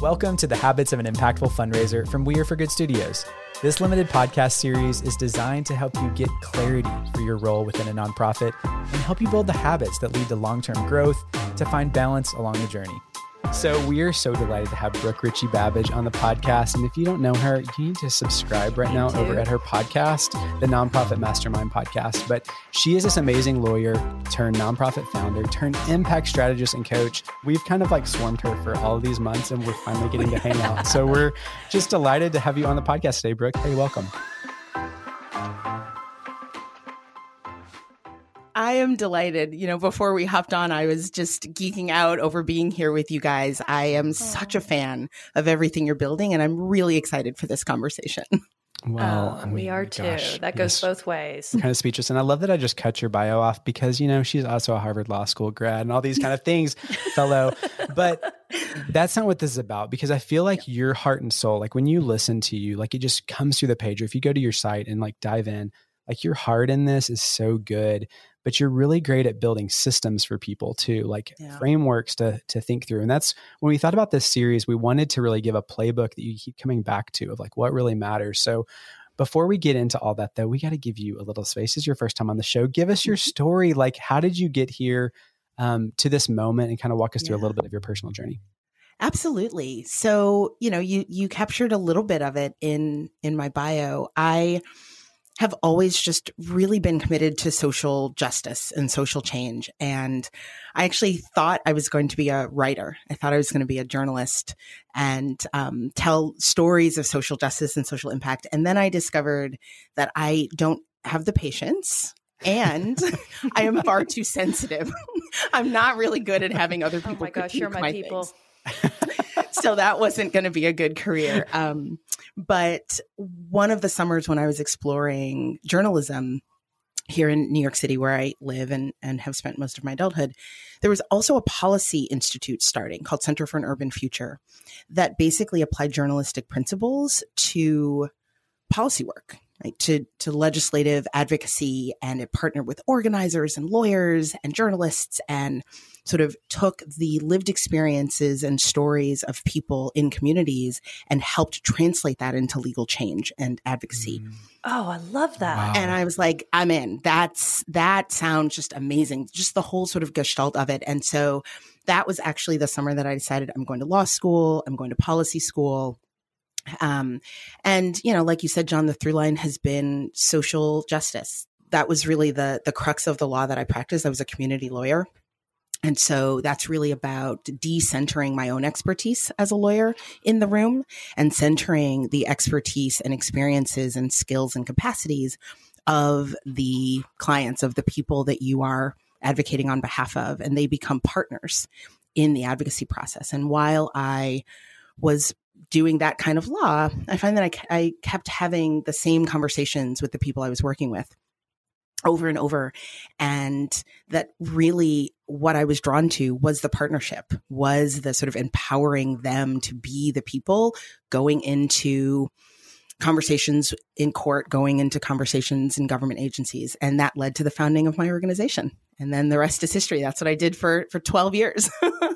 Welcome to the Habits of an Impactful Fundraiser from We Are for Good Studios. This limited podcast series is designed to help you get clarity for your role within a nonprofit and help you build the habits that lead to long term growth to find balance along the journey. So we are so delighted to have Brooke Richie Babbage on the podcast. And if you don't know her, you need to subscribe right now over at her podcast, the Nonprofit Mastermind podcast. But she is this amazing lawyer turned nonprofit founder, turned impact strategist and coach. We've kind of like swarmed her for all of these months and we're finally getting to hang out. So we're just delighted to have you on the podcast today, Brooke. Hey, welcome. I am delighted. You know, before we hopped on, I was just geeking out over being here with you guys. I am such a fan of everything you're building, and I'm really excited for this conversation. Well, oh, I mean, we are too. Gosh, that goes yes. both ways. Kind of speechless. And I love that I just cut your bio off because, you know, she's also a Harvard Law School grad and all these kind of things, fellow. But that's not what this is about because I feel like your heart and soul, like when you listen to you, like it just comes through the page. Or if you go to your site and like dive in, like your heart in this is so good but you're really great at building systems for people too, like yeah. frameworks to to think through. And that's when we thought about this series, we wanted to really give a playbook that you keep coming back to of like what really matters. So before we get into all that though, we got to give you a little space. This is your first time on the show. Give us your mm-hmm. story. Like how did you get here um, to this moment and kind of walk us through a little bit of your personal journey? Absolutely. So, you know, you you captured a little bit of it in in my bio. I have always just really been committed to social justice and social change. And I actually thought I was going to be a writer. I thought I was going to be a journalist and um, tell stories of social justice and social impact. And then I discovered that I don't have the patience and I am far too sensitive. I'm not really good at having other people. Oh my gosh, you're my, my people. so that wasn't going to be a good career. Um, but one of the summers when I was exploring journalism here in New York City, where I live and, and have spent most of my adulthood, there was also a policy institute starting called Center for an Urban Future that basically applied journalistic principles to policy work right, to, to legislative advocacy. And it partnered with organizers and lawyers and journalists and sort of took the lived experiences and stories of people in communities and helped translate that into legal change and advocacy. Mm. Oh, I love that. Wow. And I was like, I'm in. That's that sounds just amazing. Just the whole sort of gestalt of it. And so that was actually the summer that I decided I'm going to law school, I'm going to policy school. Um, and you know, like you said, John, the through line has been social justice. That was really the the crux of the law that I practiced. I was a community lawyer. And so that's really about decentering my own expertise as a lawyer in the room and centering the expertise and experiences and skills and capacities of the clients, of the people that you are advocating on behalf of. And they become partners in the advocacy process. And while I was doing that kind of law, I find that I, I kept having the same conversations with the people I was working with over and over. And that really what I was drawn to was the partnership, was the sort of empowering them to be the people going into conversations in court, going into conversations in government agencies. And that led to the founding of my organization. And then the rest is history. That's what I did for, for 12 years.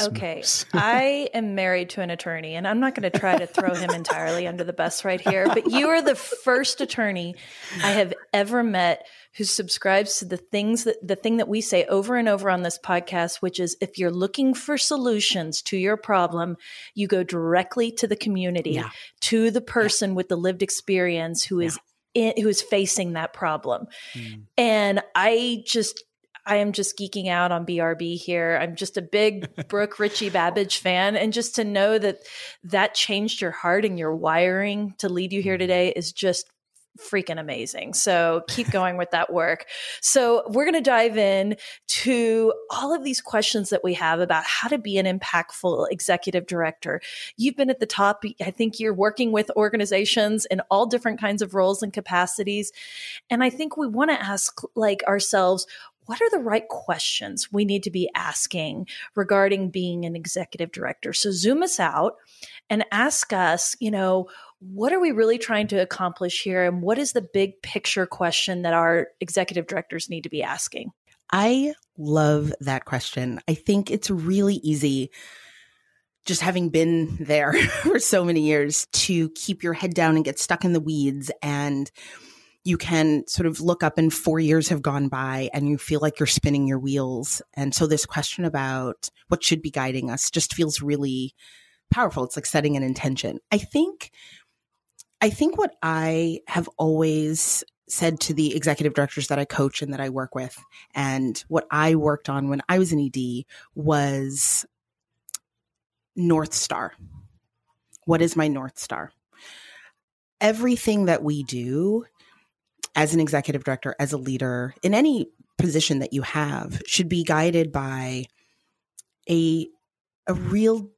Okay. I am married to an attorney, and I'm not going to try to throw him entirely under the bus right here, but you are the first attorney I have ever met who subscribes to the things that the thing that we say over and over on this podcast, which is if you're looking for solutions to your problem, you go directly to the community, yeah. to the person yeah. with the lived experience who is yeah. in, who is facing that problem. Mm. And I just I am just geeking out on BRB here. I'm just a big Brooke Richie Babbage fan. And just to know that that changed your heart and your wiring to lead you here mm-hmm. today is just freaking amazing. So keep going with that work. So we're going to dive in to all of these questions that we have about how to be an impactful executive director. You've been at the top. I think you're working with organizations in all different kinds of roles and capacities. And I think we want to ask like ourselves, what are the right questions we need to be asking regarding being an executive director? So zoom us out and ask us, you know, what are we really trying to accomplish here? And what is the big picture question that our executive directors need to be asking? I love that question. I think it's really easy just having been there for so many years to keep your head down and get stuck in the weeds and you can sort of look up and four years have gone by and you feel like you're spinning your wheels. And so this question about what should be guiding us just feels really powerful. It's like setting an intention. I think, I think what I have always said to the executive directors that I coach and that I work with, and what I worked on when I was an ED was North Star. What is my North Star? Everything that we do as an executive director, as a leader, in any position that you have, should be guided by a a real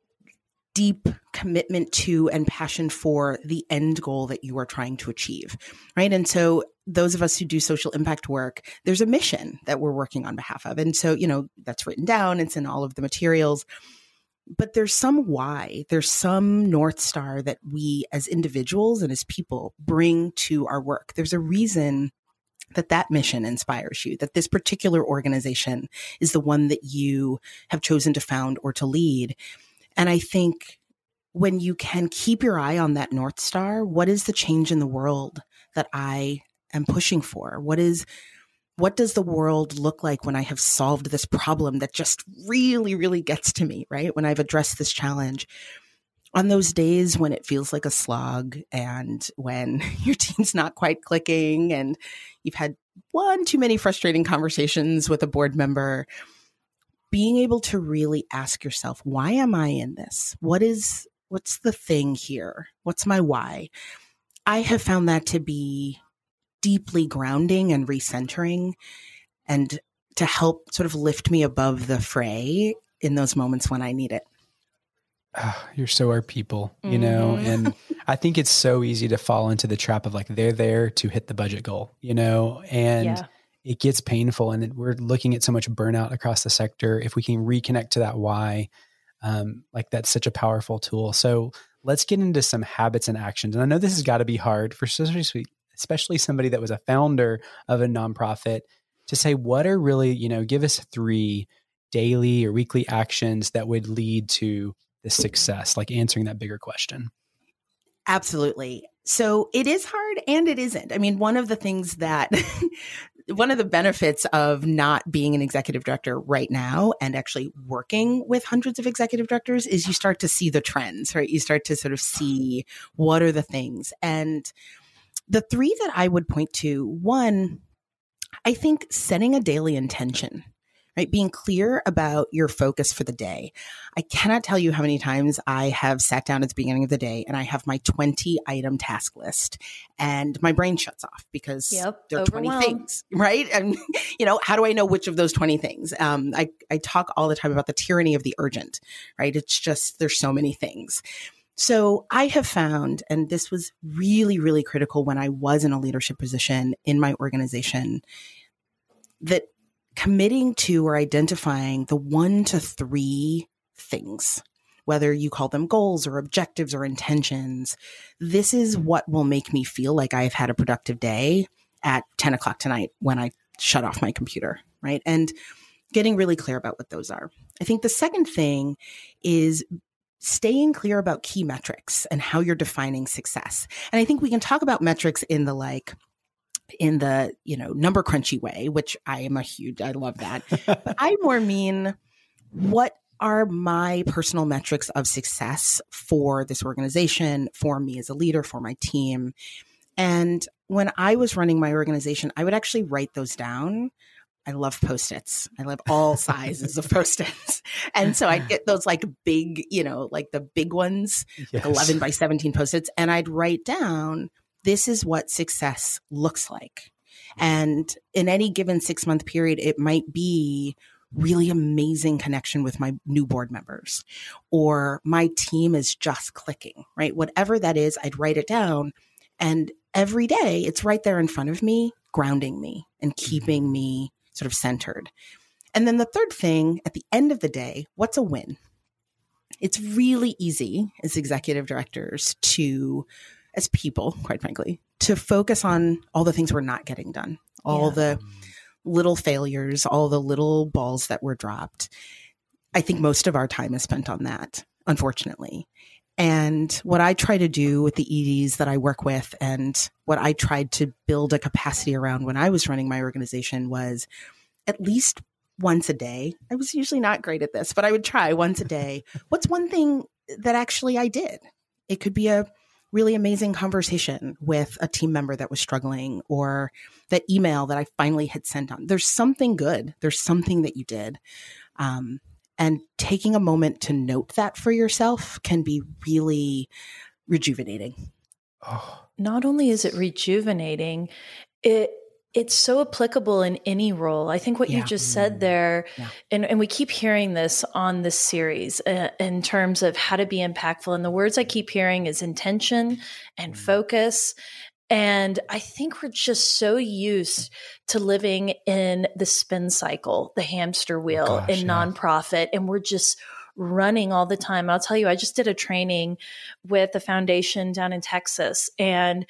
deep commitment to and passion for the end goal that you are trying to achieve. Right. And so those of us who do social impact work, there's a mission that we're working on behalf of. And so, you know, that's written down, it's in all of the materials. But there's some why, there's some North Star that we as individuals and as people bring to our work. There's a reason that that mission inspires you, that this particular organization is the one that you have chosen to found or to lead. And I think when you can keep your eye on that North Star, what is the change in the world that I am pushing for? What is what does the world look like when I have solved this problem that just really, really gets to me, right? When I've addressed this challenge. On those days when it feels like a slog and when your team's not quite clicking and you've had one too many frustrating conversations with a board member, being able to really ask yourself, why am I in this? What is, what's the thing here? What's my why? I have found that to be deeply grounding and recentering and to help sort of lift me above the fray in those moments when I need it. Oh, you're so our people, you know, mm-hmm. and I think it's so easy to fall into the trap of like they're there to hit the budget goal, you know, and yeah it gets painful and we're looking at so much burnout across the sector if we can reconnect to that why um, like that's such a powerful tool so let's get into some habits and actions and i know this has got to be hard for especially especially somebody that was a founder of a nonprofit to say what are really you know give us three daily or weekly actions that would lead to the success like answering that bigger question Absolutely. So it is hard and it isn't. I mean, one of the things that one of the benefits of not being an executive director right now and actually working with hundreds of executive directors is you start to see the trends, right? You start to sort of see what are the things. And the three that I would point to one, I think setting a daily intention right? Being clear about your focus for the day. I cannot tell you how many times I have sat down at the beginning of the day and I have my 20 item task list and my brain shuts off because yep, there are 20 things, right? And, you know, how do I know which of those 20 things? Um, I, I talk all the time about the tyranny of the urgent, right? It's just, there's so many things. So I have found, and this was really, really critical when I was in a leadership position in my organization, that committing to or identifying the one to three things, whether you call them goals or objectives or intentions. This is what will make me feel like I've had a productive day at 10 o'clock tonight when I shut off my computer, right? And getting really clear about what those are. I think the second thing is staying clear about key metrics and how you're defining success. And I think we can talk about metrics in the like, in the you know number crunchy way which i am a huge i love that but i more mean what are my personal metrics of success for this organization for me as a leader for my team and when i was running my organization i would actually write those down I love post-its. I love all sizes of post-its. And so I'd get those like big, you know, like the big ones, yes. like 11 by 17 post-its. And I'd write down this is what success looks like. And in any given six month period, it might be really amazing connection with my new board members or my team is just clicking, right? Whatever that is, I'd write it down. And every day it's right there in front of me, grounding me and keeping mm-hmm. me sort of centered. And then the third thing at the end of the day, what's a win? It's really easy as executive directors to as people, quite frankly, to focus on all the things we're not getting done, all yeah. the little failures, all the little balls that were dropped. I think most of our time is spent on that. unfortunately. And what I try to do with the EDs that I work with and what I tried to build a capacity around when I was running my organization was at least once a day. I was usually not great at this, but I would try once a day. What's one thing that actually I did? It could be a really amazing conversation with a team member that was struggling or that email that I finally had sent on. There's something good. There's something that you did. Um, and taking a moment to note that for yourself can be really rejuvenating. Oh. Not only is it rejuvenating, it it's so applicable in any role. I think what yeah. you just said mm. there, yeah. and, and we keep hearing this on this series uh, in terms of how to be impactful. And the words I keep hearing is intention and mm. focus. And I think we're just so used to living in the spin cycle, the hamster oh wheel oh gosh, in yeah. nonprofit. And we're just running all the time. I'll tell you, I just did a training with a foundation down in Texas and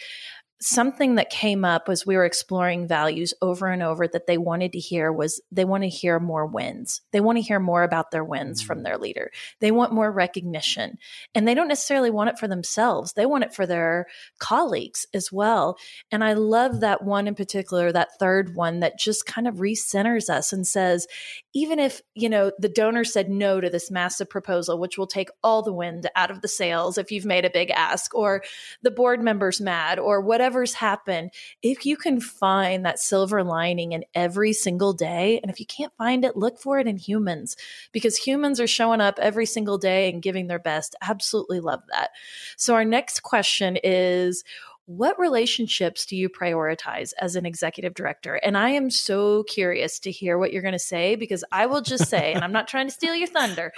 something that came up as we were exploring values over and over that they wanted to hear was they want to hear more wins. They want to hear more about their wins from mm. their leader. They want more recognition. And they don't necessarily want it for themselves. They want it for their colleagues as well. And I love that one in particular, that third one that just kind of recenters us and says, even if, you know, the donor said no to this massive proposal, which will take all the wind out of the sails if you've made a big ask, or the board member's mad, or whatever whatever's happened, if you can find that silver lining in every single day, and if you can't find it, look for it in humans because humans are showing up every single day and giving their best. Absolutely love that. So, our next question is what relationships do you prioritize as an executive director? And I am so curious to hear what you're going to say because I will just say, and I'm not trying to steal your thunder,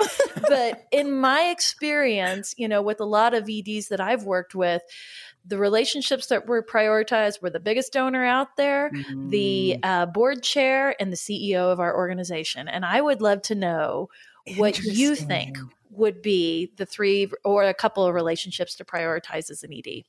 but in my experience, you know, with a lot of EDs that I've worked with, the relationships that were prioritized were the biggest donor out there, mm-hmm. the uh, board chair, and the CEO of our organization. And I would love to know what you think would be the three or a couple of relationships to prioritize as an ED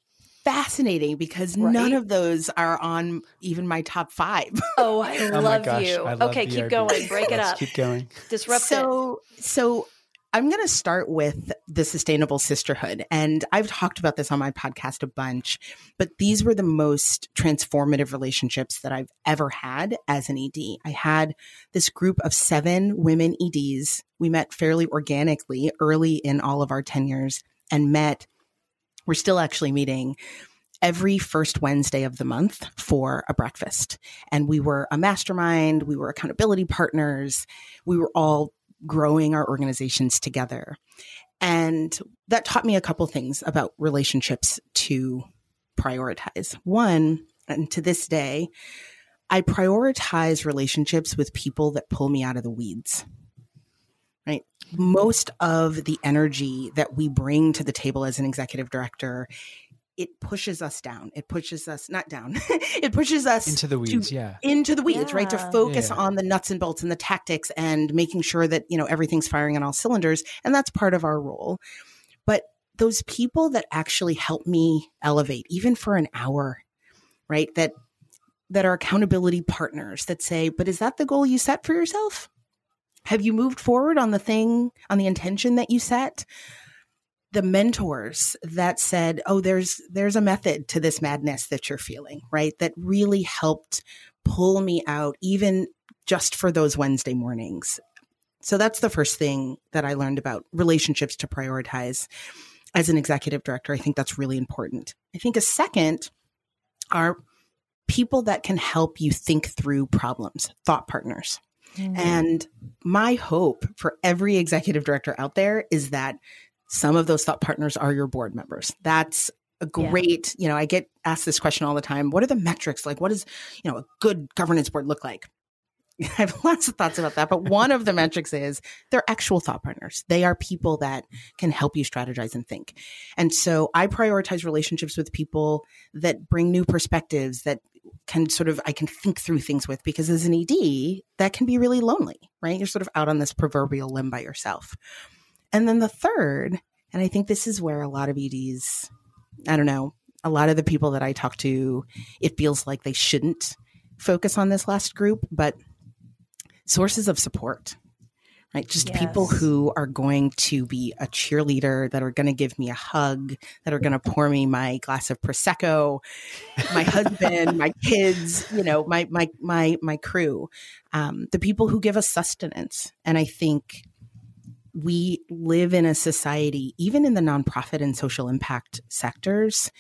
fascinating because right? none of those are on even my top five. oh, I oh love you. I love okay, BRB. keep going. Break it up. Keep going. Disrupt so, it. So I'm going to start with the sustainable sisterhood. And I've talked about this on my podcast a bunch, but these were the most transformative relationships that I've ever had as an ED. I had this group of seven women EDs. We met fairly organically early in all of our tenures and met. We're still actually meeting every first Wednesday of the month for a breakfast. And we were a mastermind, we were accountability partners, we were all growing our organizations together. And that taught me a couple things about relationships to prioritize. One, and to this day, I prioritize relationships with people that pull me out of the weeds. Right? Most of the energy that we bring to the table as an executive director it pushes us down. It pushes us not down. it pushes us into the weeds, to, yeah. Into the weeds, yeah. right? To focus yeah. on the nuts and bolts and the tactics and making sure that, you know, everything's firing on all cylinders. And that's part of our role. But those people that actually help me elevate, even for an hour, right? That that are accountability partners that say, but is that the goal you set for yourself? Have you moved forward on the thing, on the intention that you set? the mentors that said, "Oh, there's there's a method to this madness that you're feeling," right? That really helped pull me out even just for those Wednesday mornings. So that's the first thing that I learned about relationships to prioritize as an executive director. I think that's really important. I think a second are people that can help you think through problems, thought partners. Mm-hmm. And my hope for every executive director out there is that some of those thought partners are your board members. That's a great, yeah. you know, I get asked this question all the time. What are the metrics? Like, what does, you know, a good governance board look like? I have lots of thoughts about that, but one of the metrics is they're actual thought partners. They are people that can help you strategize and think. And so I prioritize relationships with people that bring new perspectives that can sort of I can think through things with because as an ED, that can be really lonely, right? You're sort of out on this proverbial limb by yourself. And then the third, and I think this is where a lot of EDs, I don't know, a lot of the people that I talk to, it feels like they shouldn't focus on this last group, but sources of support, right? Just yes. people who are going to be a cheerleader, that are going to give me a hug, that are going to pour me my glass of prosecco, my husband, my kids, you know, my my my my crew, um, the people who give us sustenance. And I think we live in a society, even in the nonprofit and social impact sectors,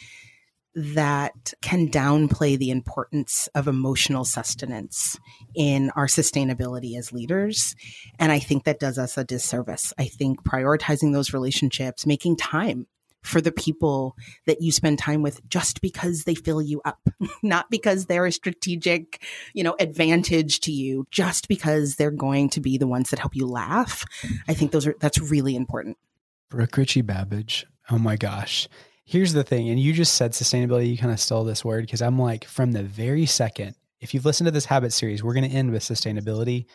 that can downplay the importance of emotional sustenance in our sustainability as leaders. And I think that does us a disservice. I think prioritizing those relationships, making time for the people that you spend time with just because they fill you up, not because they're a strategic, you know, advantage to you, just because they're going to be the ones that help you laugh. I think those are that's really important. Brooke Richie Babbage. Oh my gosh. Here's the thing, and you just said sustainability, you kind of stole this word because I'm like, from the very second, if you've listened to this habit series, we're going to end with sustainability.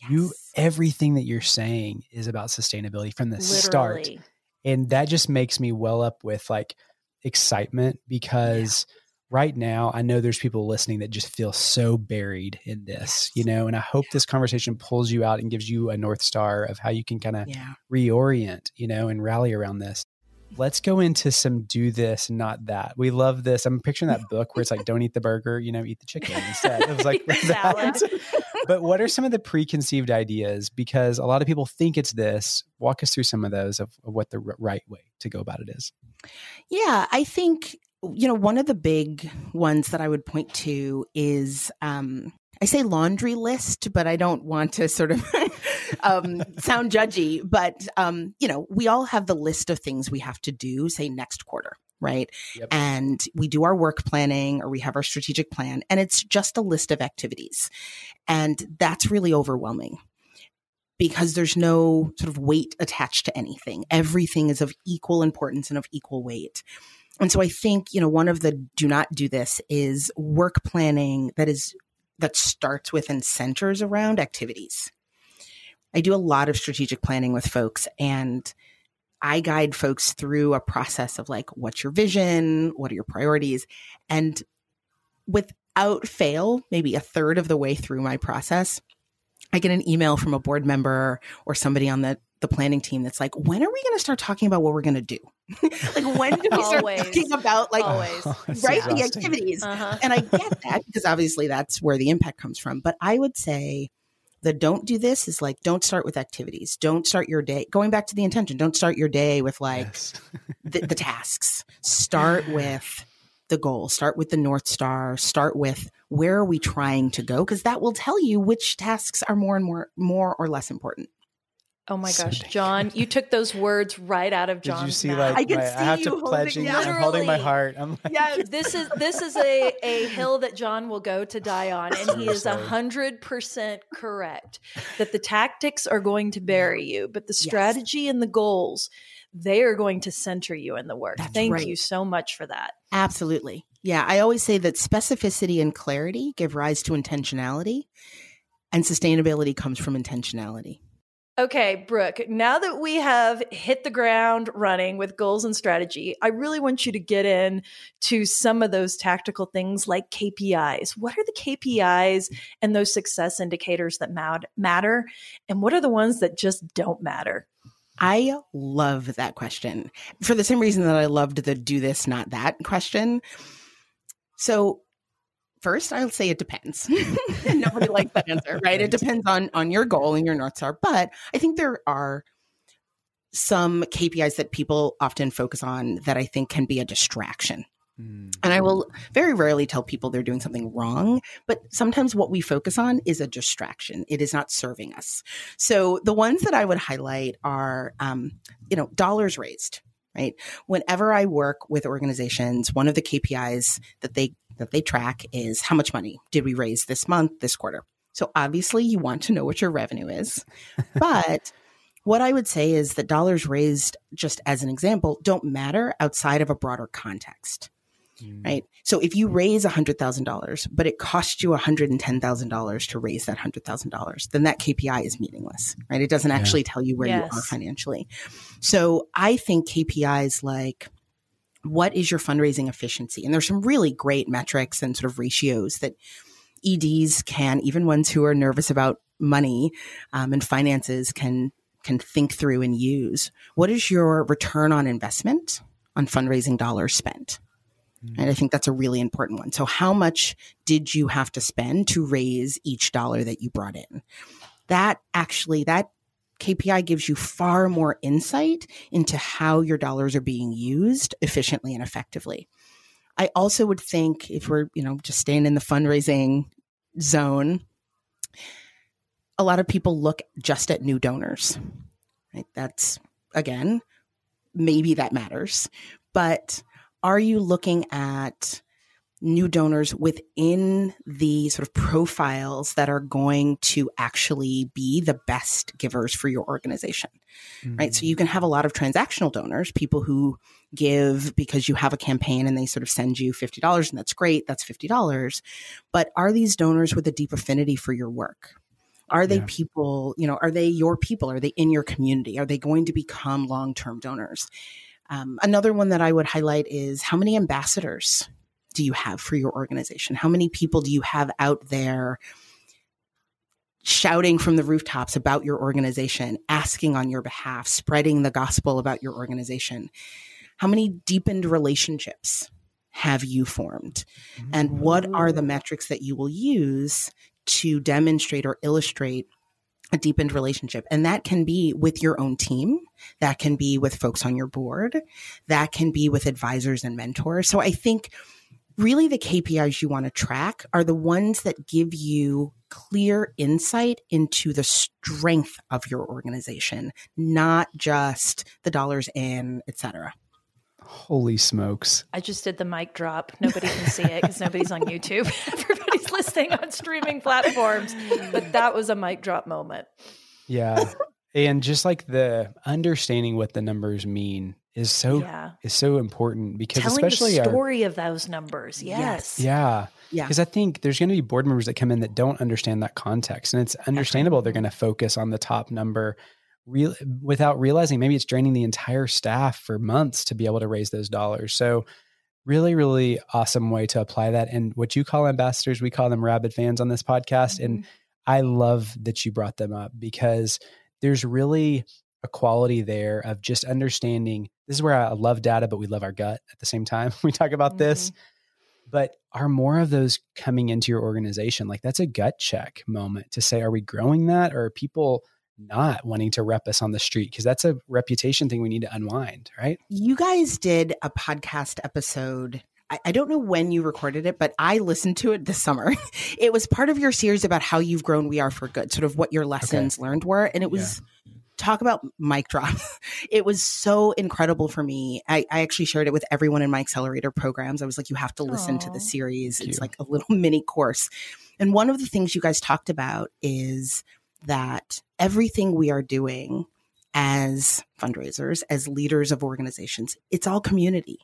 Yes. You everything that you're saying is about sustainability from the Literally. start. And that just makes me well up with like excitement because yeah. right now I know there's people listening that just feel so buried in this, you know, and I hope this conversation pulls you out and gives you a north star of how you can kind of yeah. reorient, you know, and rally around this let's go into some do this, not that. We love this. I'm picturing that book where it's like, don't eat the burger, you know, eat the chicken instead. It was like that. but what are some of the preconceived ideas? Because a lot of people think it's this. Walk us through some of those of, of what the right way to go about it is. Yeah, I think you know one of the big ones that I would point to is um, I say laundry list, but I don't want to sort of um, sound judgy. But um, you know, we all have the list of things we have to do, say next quarter, right? Yep. And we do our work planning or we have our strategic plan, and it's just a list of activities, and that's really overwhelming because there's no sort of weight attached to anything. Everything is of equal importance and of equal weight. And so I think, you know, one of the do not do this is work planning that is that starts with and centers around activities. I do a lot of strategic planning with folks and I guide folks through a process of like, what's your vision? What are your priorities? And without fail, maybe a third of the way through my process, I get an email from a board member or somebody on the, the planning team that's like, when are we going to start talking about what we're going to do? like, when do we start talking about like, Always. right, the activities? Uh-huh. And I get that because obviously that's where the impact comes from. But I would say the don't do this is like, don't start with activities. Don't start your day, going back to the intention, don't start your day with like yes. the, the tasks. Start with the goal, start with the North Star, start with where are we trying to go? Because that will tell you which tasks are more and more, more or less important. Oh my so gosh, John, you took those words right out of John's Did you see, mouth. Like, I can my, see I have to pledge. I'm holding my heart. I'm like, yeah, this is this is a, a hill that John will go to die on, and he is a hundred percent correct that the tactics are going to bury you, but the strategy yes. and the goals they are going to center you in the work. That's Thank right. you so much for that. Absolutely. Yeah, I always say that specificity and clarity give rise to intentionality, and sustainability comes from intentionality. Okay, Brooke, now that we have hit the ground running with goals and strategy, I really want you to get in to some of those tactical things like KPIs. What are the KPIs and those success indicators that matter? And what are the ones that just don't matter? I love that question for the same reason that I loved the do this, not that question. So, first, I'll say it depends. Nobody likes that answer, right? It depends on on your goal and your north star. But I think there are some KPIs that people often focus on that I think can be a distraction. Mm. And I will very rarely tell people they're doing something wrong, but sometimes what we focus on is a distraction. It is not serving us. So the ones that I would highlight are, um, you know, dollars raised. Right. Whenever I work with organizations, one of the KPIs that they that they track is how much money did we raise this month, this quarter. So obviously, you want to know what your revenue is, but what I would say is that dollars raised, just as an example, don't matter outside of a broader context mm. right? So if you raise $100,000, but it costs you $110,000 to raise that $100,000, then that KPI is meaningless, right? It doesn't yeah. actually tell you where yes. you are financially. So I think KPIs like, what is your fundraising efficiency? And there's some really great metrics and sort of ratios that EDs can, even ones who are nervous about money um, and finances can can think through and use. What is your return on investment on fundraising dollars spent? And I think that's a really important one. So, how much did you have to spend to raise each dollar that you brought in? That actually, that KPI gives you far more insight into how your dollars are being used efficiently and effectively. I also would think if we're, you know, just staying in the fundraising zone, a lot of people look just at new donors. Right? That's again, maybe that matters, but are you looking at new donors within the sort of profiles that are going to actually be the best givers for your organization, mm-hmm. right? So you can have a lot of transactional donors, people who give because you have a campaign and they sort of send you $50 and that's great. That's $50. But are these donors with a deep affinity for your work? Are they yeah. people, you know, are they your people? Are they in your community? Are they going to become long term donors? Um, another one that I would highlight is how many ambassadors do you have for your organization? How many people do you have out there shouting from the rooftops about your organization, asking on your behalf, spreading the gospel about your organization? How many deepened relationships have you formed? And what are the metrics that you will use to demonstrate or illustrate a deepened relationship. And that can be with your own team. That can be with folks on your board. That can be with advisors and mentors. So I think really the KPIs you want to track are the ones that give you clear insight into the strength of your organization, not just the dollars in, et cetera. Holy smokes. I just did the mic drop. Nobody can see it because nobody's on YouTube. Everybody's listening on streaming platforms. But that was a mic drop moment. Yeah. And just like the understanding what the numbers mean is so yeah. is so important because Telling especially the story our, of those numbers. Yes. Yeah. Yeah. Because I think there's going to be board members that come in that don't understand that context. And it's understandable they're going to focus on the top number real without realizing maybe it's draining the entire staff for months to be able to raise those dollars. So really, really awesome way to apply that. And what you call ambassadors, we call them rabid fans on this podcast. Mm-hmm. And I love that you brought them up because there's really a quality there of just understanding this is where I love data, but we love our gut at the same time. we talk about mm-hmm. this. But are more of those coming into your organization? Like that's a gut check moment to say, are we growing that? Or are people not wanting to rep us on the street because that's a reputation thing we need to unwind, right? You guys did a podcast episode. I, I don't know when you recorded it, but I listened to it this summer. it was part of your series about how you've grown We Are for Good, sort of what your lessons okay. learned were. And it was yeah. talk about mic drop. it was so incredible for me. I, I, actually shared it with everyone in my accelerator programs. I was like, you have to listen Aww. to the series. Thank it's you. like a little mini course. And one of the things you guys talked about is that everything we are doing as fundraisers, as leaders of organizations, it's all community.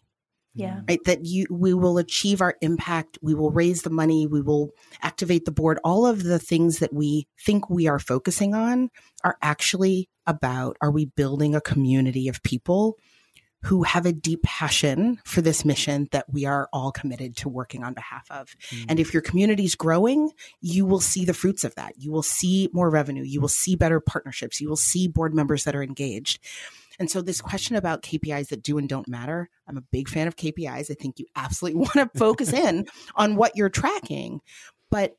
Yeah. Right. That you, we will achieve our impact. We will raise the money. We will activate the board. All of the things that we think we are focusing on are actually about, are we building a community of people who have a deep passion for this mission that we are all committed to working on behalf of. Mm. And if your community is growing, you will see the fruits of that. You will see more revenue. You will see better partnerships. You will see board members that are engaged. And so, this question about KPIs that do and don't matter, I'm a big fan of KPIs. I think you absolutely want to focus in on what you're tracking. But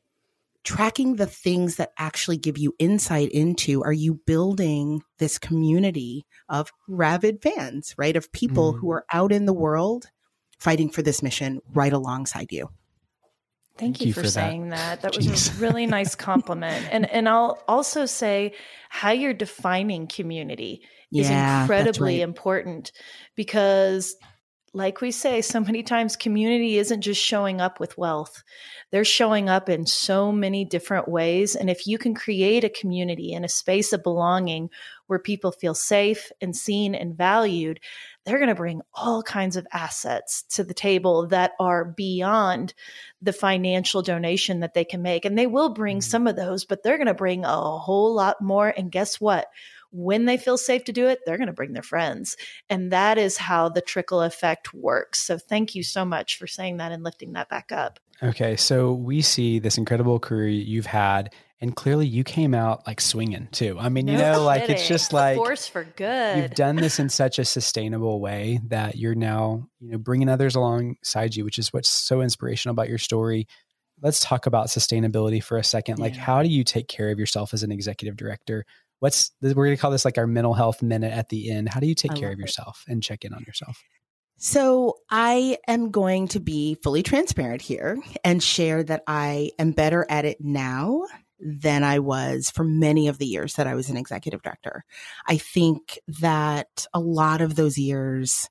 tracking the things that actually give you insight into are you building this community of rabid fans, right? Of people mm. who are out in the world fighting for this mission right alongside you. Thank, Thank you, you, for, for saying that. That, that was a really nice compliment. and and I'll also say how you're defining community is yeah, incredibly right. important because like we say so many times community isn't just showing up with wealth. They're showing up in so many different ways. And if you can create a community and a space of belonging where people feel safe and seen and valued they're going to bring all kinds of assets to the table that are beyond the financial donation that they can make. And they will bring mm-hmm. some of those but they're going to bring a whole lot more. And guess what when they feel safe to do it, they're going to bring their friends. And that is how the trickle effect works. So thank you so much for saying that and lifting that back up. Okay. So we see this incredible career you've had, And clearly you came out like swinging too. I mean, No you know, like kidding. it's just like force for good. you've done this in such a sustainable way that you're now, you know, bringing others alongside you, which is what's so inspirational about your story. Let's talk about sustainability for a second. Like, Yeah. how do you take care of yourself as an executive director? What's we're going to call this like our mental health minute at the end. How do you take I care of it. yourself and check in on yourself? So I am going to be fully transparent here and share that I am better at it now than I was for many of the years that I was an executive director. I think that a lot of those years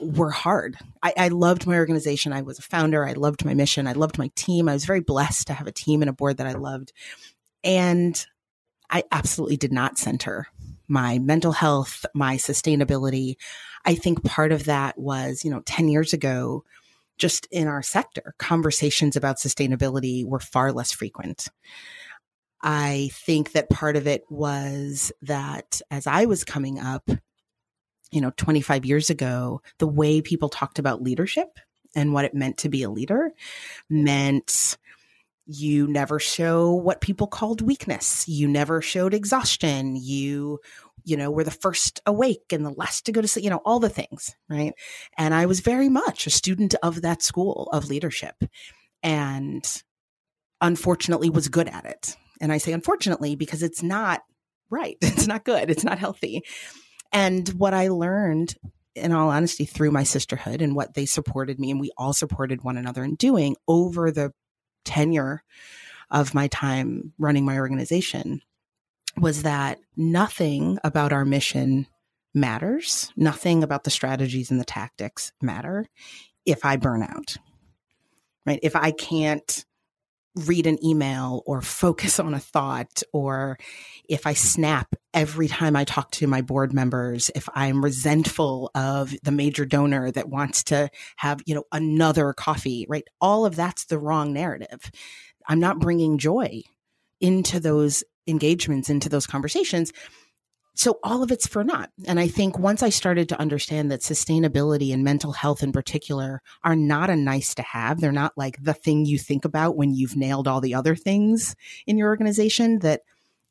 were hard. I, I loved my organization. I was a founder. I loved my mission. I loved my team. I was very blessed to have a team and a board that I loved. And I absolutely did not center my mental health, my sustainability. I think part of that was, you know, 10 years ago, just in our sector, conversations about sustainability were far less frequent. I think that part of it was that as I was coming up, you know, 25 years ago, the way people talked about leadership and what it meant to be a leader meant you never show what people called weakness. You never showed exhaustion. You, you know, were the first awake and the last to go to sleep, you know, all the things, right? And I was very much a student of that school of leadership and unfortunately was good at it. And I say unfortunately because it's not right. It's not good. It's not healthy. And what I learned in all honesty through my sisterhood and what they supported me and we all supported one another in doing over the tenure of my time running my organization was that nothing about our mission matters. Nothing about the strategies and the tactics matter if I burn out, right? If I can't read an email or focus on a thought, or if I snap every time I talk to my board members, if I'm resentful of the major donor that wants to have, you know, another coffee, right? All of that's the wrong narrative. I'm not bringing joy into those engagements, into those conversations. So all of it's for naught. And I think once I started to understand that sustainability and mental health in particular are not a nice to have, they're not like the thing you think about when you've nailed all the other things in your organization, that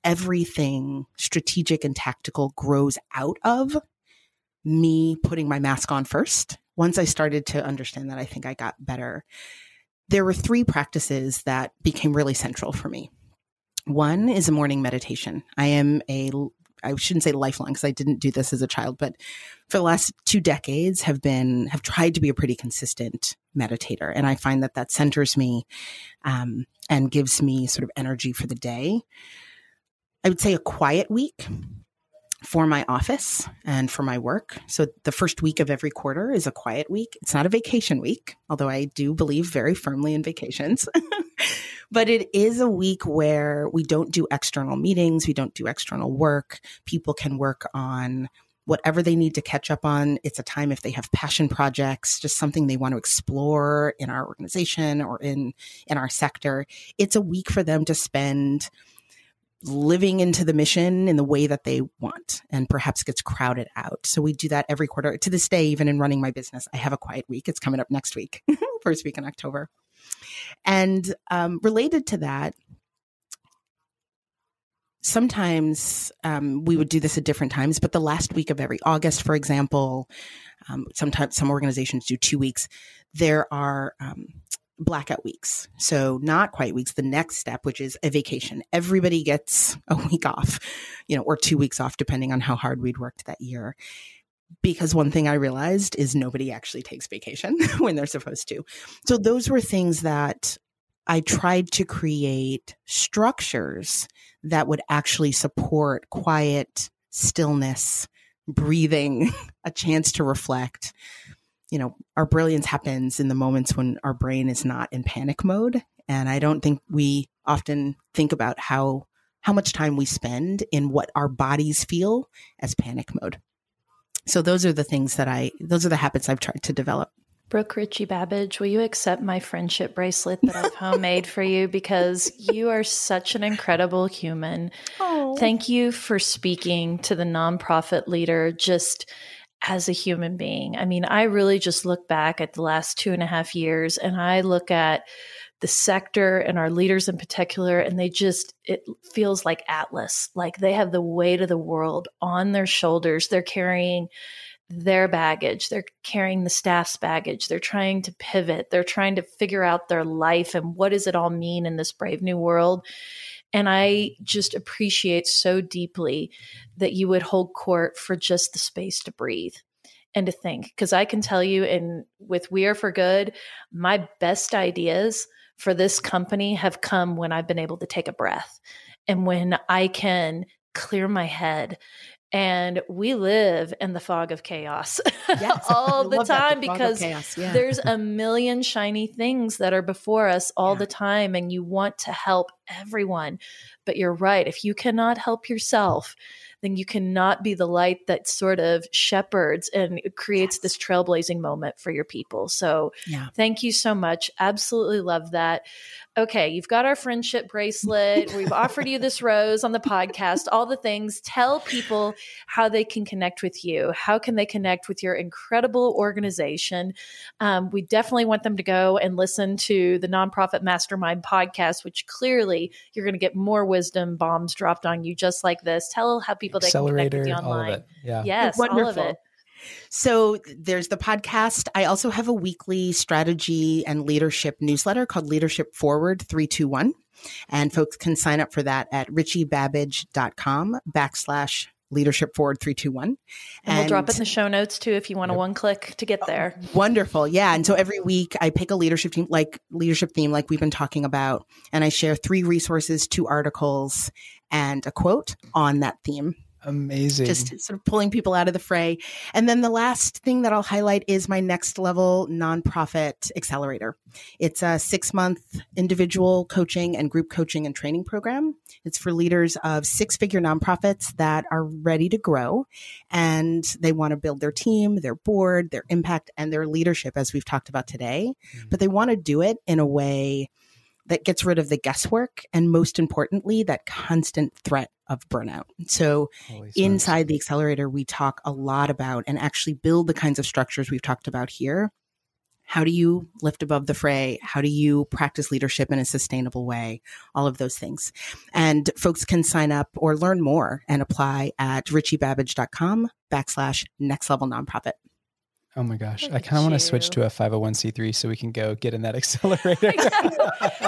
everything strategic and tactical grows out of me putting my mask on first. Once I started to understand that, I think I got better. There were three practices that became really central for me. One is a morning meditation. I am a I shouldn't say lifelong because I didn't do this as a child, but for the last two decades have been have tried to be a pretty consistent meditator, and I find that that centers me um, and gives me sort of energy for the day. I would say a quiet week for my office and for my work. So the first week of every quarter is a quiet week. It's not a vacation week, although I do believe very firmly in vacations. but it is a week where we don't do external meetings, we don't do external work. People can work on whatever they need to catch up on. It's a time if they have passion projects, just something they want to explore in our organization or in in our sector. It's a week for them to spend living into the mission in the way that they want and perhaps gets crowded out. So we do that every quarter. To this day, even in running my business, I have a quiet week. It's coming up next week, first week in October. And um, related to that, sometimes um, we would do this at different times, but the last week of every August, for example, um, sometimes some organizations do two weeks. There are um, blackout weeks. So not quiet weeks. The next step, which is a vacation. Everybody gets a week off, you know, or two weeks off, depending on how hard we'd worked that year. Because one thing I realized is nobody actually takes vacation when they're supposed to. So those were things that I tried to create structures that would actually support quiet, stillness, breathing, a chance to reflect. You know, our brilliance happens in the moments when our brain is not in panic mode. And I don't think we often think about how how much time we spend in what our bodies feel as panic mode. So those are the things that I those are the habits I've tried to develop. Brooke Richie Babbage, will you accept my friendship bracelet that I've homemade for you? Because you are such an incredible human. Oh. Thank you for speaking to the nonprofit leader just as a human being. I mean, I really just look back at the last two and a half years and I look at the sector and our leaders in particular. And they just, it feels like Atlas, like they have the weight of the world on their shoulders. They're carrying their baggage, they're carrying the staff's baggage, they're trying to pivot, they're trying to figure out their life and what does it all mean in this brave new world. And I just appreciate so deeply that you would hold court for just the space to breathe and to think. Because I can tell you, and with We Are for Good, my best ideas for this company have come when I've been able to take a breath and when I can clear my head and we live in the fog of chaos yes, all the time the because yeah. there's a million shiny things that are before us all yeah. the time and you want to help everyone but you're right if you cannot help yourself then you cannot be the light that sort of shepherds and creates yes. this trailblazing moment for your people. So, yeah. thank you so much. Absolutely love that okay, you've got our friendship bracelet. We've offered you this rose on the podcast, all the things. Tell people how they can connect with you. How can they connect with your incredible organization? Um, we definitely want them to go and listen to the Nonprofit Mastermind podcast, which clearly you're going to get more wisdom bombs dropped on you just like this. Tell how people they can connect with you online. Yeah. Yes, Wonderful. all of it. So there's the podcast. I also have a weekly strategy and leadership newsletter called Leadership Forward 321. And folks can sign up for that at richiebabbage.com backslash leadership forward 321 and, and, we'll drop it in the show notes too if you want to yep. one click to get oh, there wonderful yeah and so every week i pick a leadership team like leadership theme like we've been talking about and i share three resources two articles and a quote on that theme Amazing. Just sort of pulling people out of the fray. And then the last thing that I'll highlight is my next level nonprofit accelerator. It's a six month individual coaching and group coaching and training program. It's for leaders of six figure nonprofits that are ready to grow and they want to build their team, their board, their impact, and their leadership, as we've talked about today. Mm-hmm. But they want to do it in a way that gets rid of the guesswork and most importantly, that constant threat of burnout. So inside the accelerator, we talk a lot about and actually build the kinds of structures we've talked about here. How do you lift above the fray? How do you practice leadership in a sustainable way? All of those things. And folks can sign up or learn more and apply at richiebabbage.com backslash next level nonprofit. Oh my gosh. Look I kind of want to switch to a 501c3 so we can go get in that accelerator.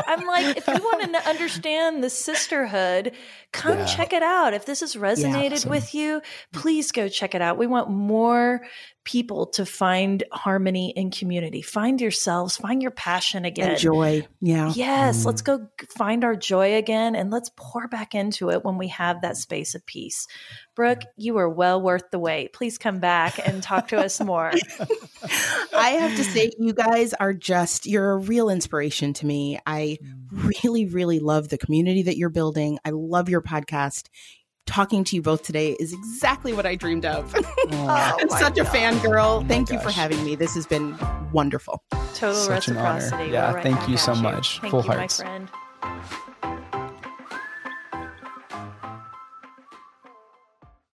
I'm like, if you want to understand the sisterhood, come yeah. check it out. If this has resonated yeah, awesome. with you, please go check it out. We want more people to find harmony in community. Find yourselves, find your passion again. And joy. Yeah. Yes. Mm. Let's go find our joy again and let's pour back into it when we have that space of peace. Brooke, you are well worth the wait. Please come back and talk to us more. I have to say, you guys are just, you're a real inspiration to me. I mm. really, really love the community that you're building. I love your podcast talking to you both today is exactly what I dreamed of. Oh, I'm such God. a fangirl. Oh thank you for having me. This has been wonderful. Total Such reciprocity. Yeah, right thank you so you. much. Thank Full you, hearts. my friend.